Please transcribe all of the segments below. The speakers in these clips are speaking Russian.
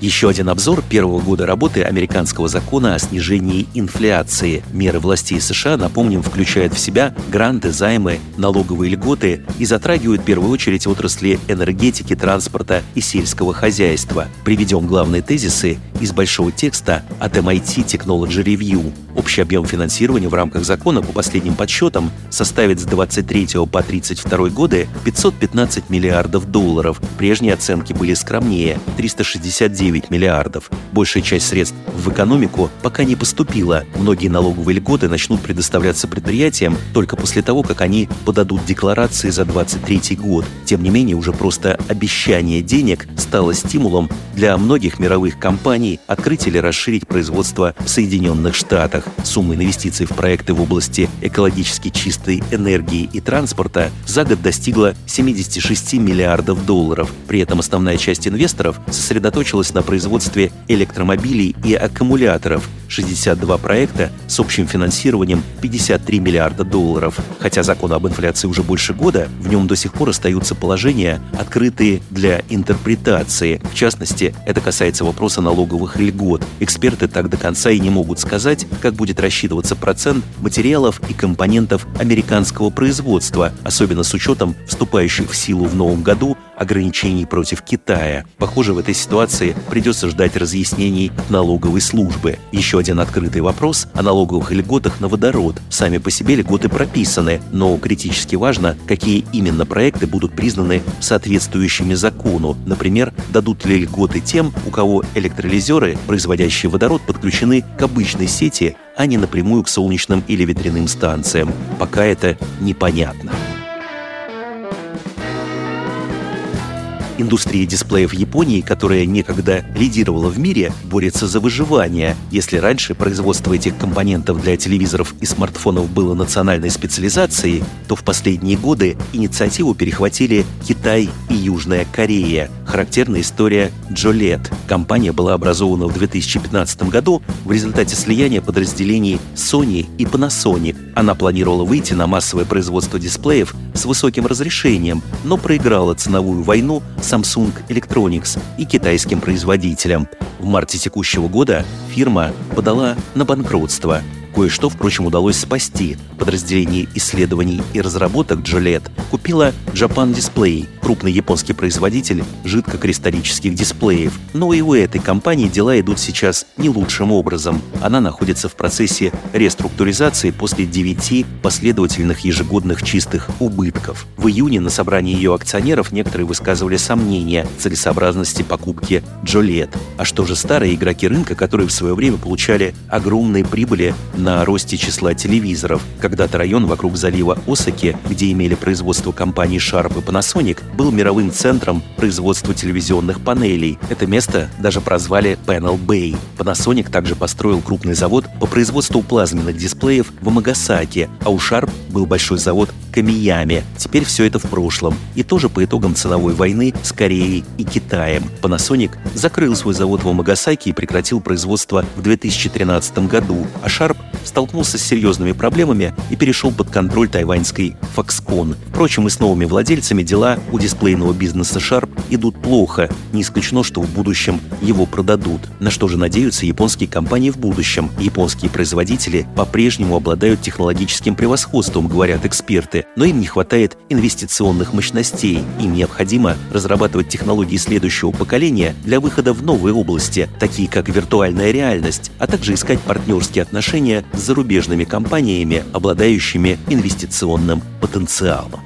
Еще один обзор первого года работы американского закона о снижении инфляции. Меры властей США, напомним, включают в себя гранты, займы, налоговые льготы и затрагивают в первую очередь отрасли энергетики, транспорта и сельского хозяйства. Приведем главные тезисы из большого текста от MIT Technology Review. Общий объем финансирования в рамках закона по последним подсчетам составит с 23 по 32 годы 515 миллиардов долларов. Прежние оценки были скромнее – 369 миллиардов. Большая часть средств в экономику пока не поступила. Многие налоговые льготы начнут предоставляться предприятиям только после того, как они подадут декларации за 23 год. Тем не менее, уже просто обещание денег стало стимулом для многих мировых компаний открыть или расширить производство в Соединенных Штатах. Сумма инвестиций в проекты в области экологически чистой энергии и транспорта за год достигла 76 миллиардов долларов. При этом основная часть инвесторов сосредоточилась на производстве электромобилей и аккумуляторов, 62 проекта с общим финансированием 53 миллиарда долларов. Хотя закон об инфляции уже больше года, в нем до сих пор остаются положения, открытые для интерпретации. В частности, это касается вопроса налоговых льгот. Эксперты так до конца и не могут сказать, как будет рассчитываться процент материалов и компонентов американского производства, особенно с учетом вступающих в силу в новом году ограничений против Китая. Похоже, в этой ситуации придется ждать разъяснений налоговой службы. Еще один открытый вопрос о налоговых льготах на водород. Сами по себе льготы прописаны, но критически важно, какие именно проекты будут признаны соответствующими закону. Например, дадут ли льготы тем, у кого электролизеры, производящие водород, подключены к обычной сети, а не напрямую к солнечным или ветряным станциям. Пока это непонятно. Индустрия дисплеев Японии, которая некогда лидировала в мире, борется за выживание. Если раньше производство этих компонентов для телевизоров и смартфонов было национальной специализацией, то в последние годы инициативу перехватили Китай и Южная Корея. Характерная история Джолет. Компания была образована в 2015 году в результате слияния подразделений Sony и Panasonic. Она планировала выйти на массовое производство дисплеев с высоким разрешением, но проиграла ценовую войну Samsung Electronics и китайским производителям. В марте текущего года фирма подала на банкротство – Кое-что, впрочем, удалось спасти. Подразделение исследований и разработок Gillette купила Japan Display, крупный японский производитель жидкокристаллических дисплеев. Но и у этой компании дела идут сейчас не лучшим образом. Она находится в процессе реструктуризации после 9 последовательных ежегодных чистых убытков. В июне на собрании ее акционеров некоторые высказывали сомнения в целесообразности покупки Jolette. А что же старые игроки рынка, которые в свое время получали огромные прибыли на росте числа телевизоров. Когда-то район вокруг залива Осаки, где имели производство компании Sharp и Panasonic, был мировым центром производства телевизионных панелей. Это место даже прозвали Panel Bay. Panasonic также построил крупный завод по производству плазменных дисплеев в Амагасаке, а у Sharp был большой завод Камияме. Теперь все это в прошлом. И тоже по итогам ценовой войны с Кореей и Китаем. Panasonic закрыл свой завод в Амагасаке и прекратил производство в 2013 году, а Sharp столкнулся с серьезными проблемами и перешел под контроль тайваньской Foxconn. Впрочем, и с новыми владельцами дела у дисплейного бизнеса Sharp идут плохо. Не исключено, что в будущем его продадут. На что же надеются японские компании в будущем? Японские производители по-прежнему обладают технологическим превосходством, говорят эксперты, но им не хватает инвестиционных мощностей. Им необходимо разрабатывать технологии следующего поколения для выхода в новые области, такие как виртуальная реальность, а также искать партнерские отношения с зарубежными компаниями, обладающими инвестиционным потенциалом.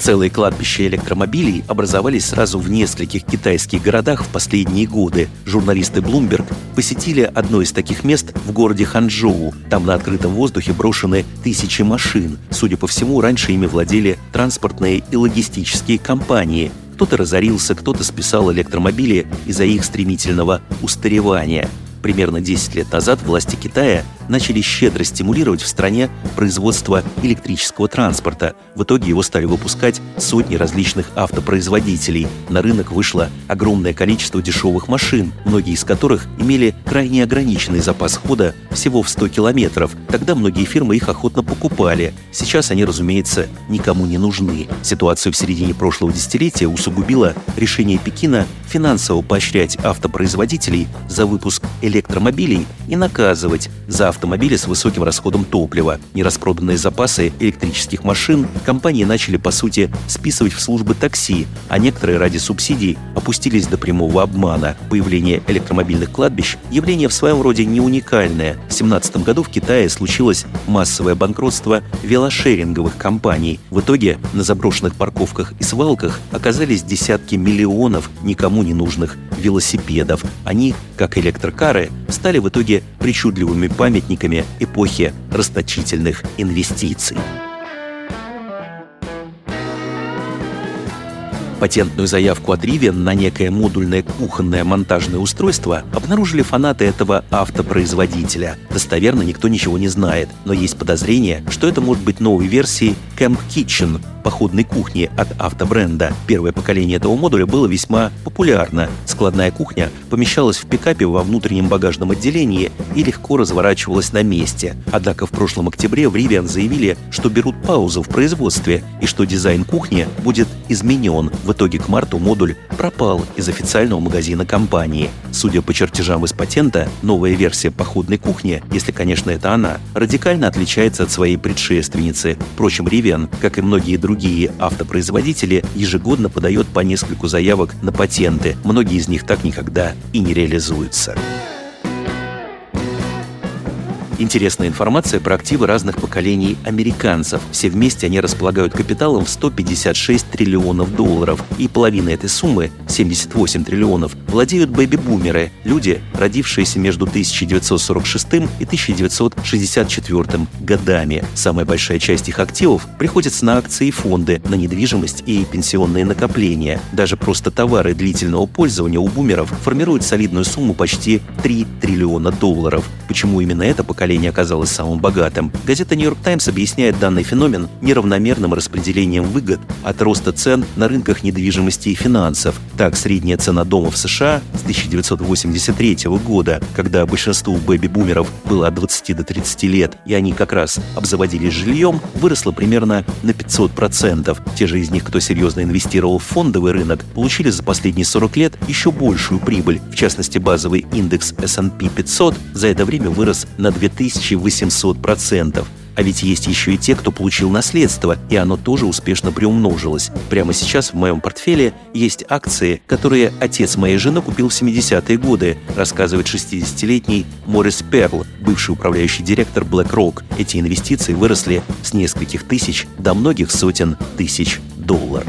Целые кладбища электромобилей образовались сразу в нескольких китайских городах в последние годы. Журналисты Bloomberg посетили одно из таких мест в городе Ханчжоу. Там на открытом воздухе брошены тысячи машин. Судя по всему, раньше ими владели транспортные и логистические компании. Кто-то разорился, кто-то списал электромобили из-за их стремительного устаревания. Примерно 10 лет назад власти Китая начали щедро стимулировать в стране производство электрического транспорта. В итоге его стали выпускать сотни различных автопроизводителей. На рынок вышло огромное количество дешевых машин, многие из которых имели крайне ограниченный запас хода всего в 100 километров. Тогда многие фирмы их охотно покупали. Сейчас они, разумеется, никому не нужны. Ситуацию в середине прошлого десятилетия усугубило решение Пекина финансово поощрять автопроизводителей за выпуск электромобилей и наказывать за автомобили с высоким расходом топлива. Нераспроданные запасы электрических машин компании начали, по сути, списывать в службы такси, а некоторые ради субсидий опустились до прямого обмана. Появление электромобильных кладбищ – явление в своем роде не уникальное. В 2017 году в Китае случилось массовое банкротство велошеринговых компаний. В итоге на заброшенных парковках и свалках оказались десятки миллионов никому не нужных велосипедов. Они, как электрокары, стали в итоге причудливыми памятниками эпохи расточительных инвестиций. Патентную заявку от Rivian на некое модульное кухонное монтажное устройство обнаружили фанаты этого автопроизводителя. Достоверно никто ничего не знает, но есть подозрение, что это может быть новой версией Camp Kitchen, походной кухни от автобренда. Первое поколение этого модуля было весьма популярно. Складная кухня помещалась в пикапе во внутреннем багажном отделении и легко разворачивалась на месте. Однако в прошлом октябре в Rivian заявили, что берут паузу в производстве и что дизайн кухни будет изменен. В итоге к марту модуль пропал из официального магазина компании. Судя по чертежам из патента, новая версия походной кухни, если, конечно, это она, радикально отличается от своей предшественницы. Впрочем, Rivian, как и многие другие другие автопроизводители ежегодно подает по нескольку заявок на патенты. Многие из них так никогда и не реализуются. Интересная информация про активы разных поколений американцев. Все вместе они располагают капиталом в 156 триллионов долларов. И половина этой суммы, 78 триллионов, владеют бэби-бумеры, люди, родившиеся между 1946 и 1964 годами. Самая большая часть их активов приходится на акции и фонды, на недвижимость и пенсионные накопления. Даже просто товары длительного пользования у бумеров формируют солидную сумму почти 3 триллиона долларов. Почему именно это поколение поколение оказалось самым богатым. Газета «Нью-Йорк Таймс» объясняет данный феномен неравномерным распределением выгод от роста цен на рынках недвижимости и финансов. Так, средняя цена дома в США с 1983 года, когда большинству бэби-бумеров было от 20 до 30 лет, и они как раз обзаводились жильем, выросла примерно на 500%. Те же из них, кто серьезно инвестировал в фондовый рынок, получили за последние 40 лет еще большую прибыль. В частности, базовый индекс S&P 500 за это время вырос на 2000 1800%. А ведь есть еще и те, кто получил наследство, и оно тоже успешно приумножилось. Прямо сейчас в моем портфеле есть акции, которые отец моей жены купил в 70-е годы, рассказывает 60-летний Морис Перл, бывший управляющий директор BlackRock. Эти инвестиции выросли с нескольких тысяч до многих сотен тысяч долларов.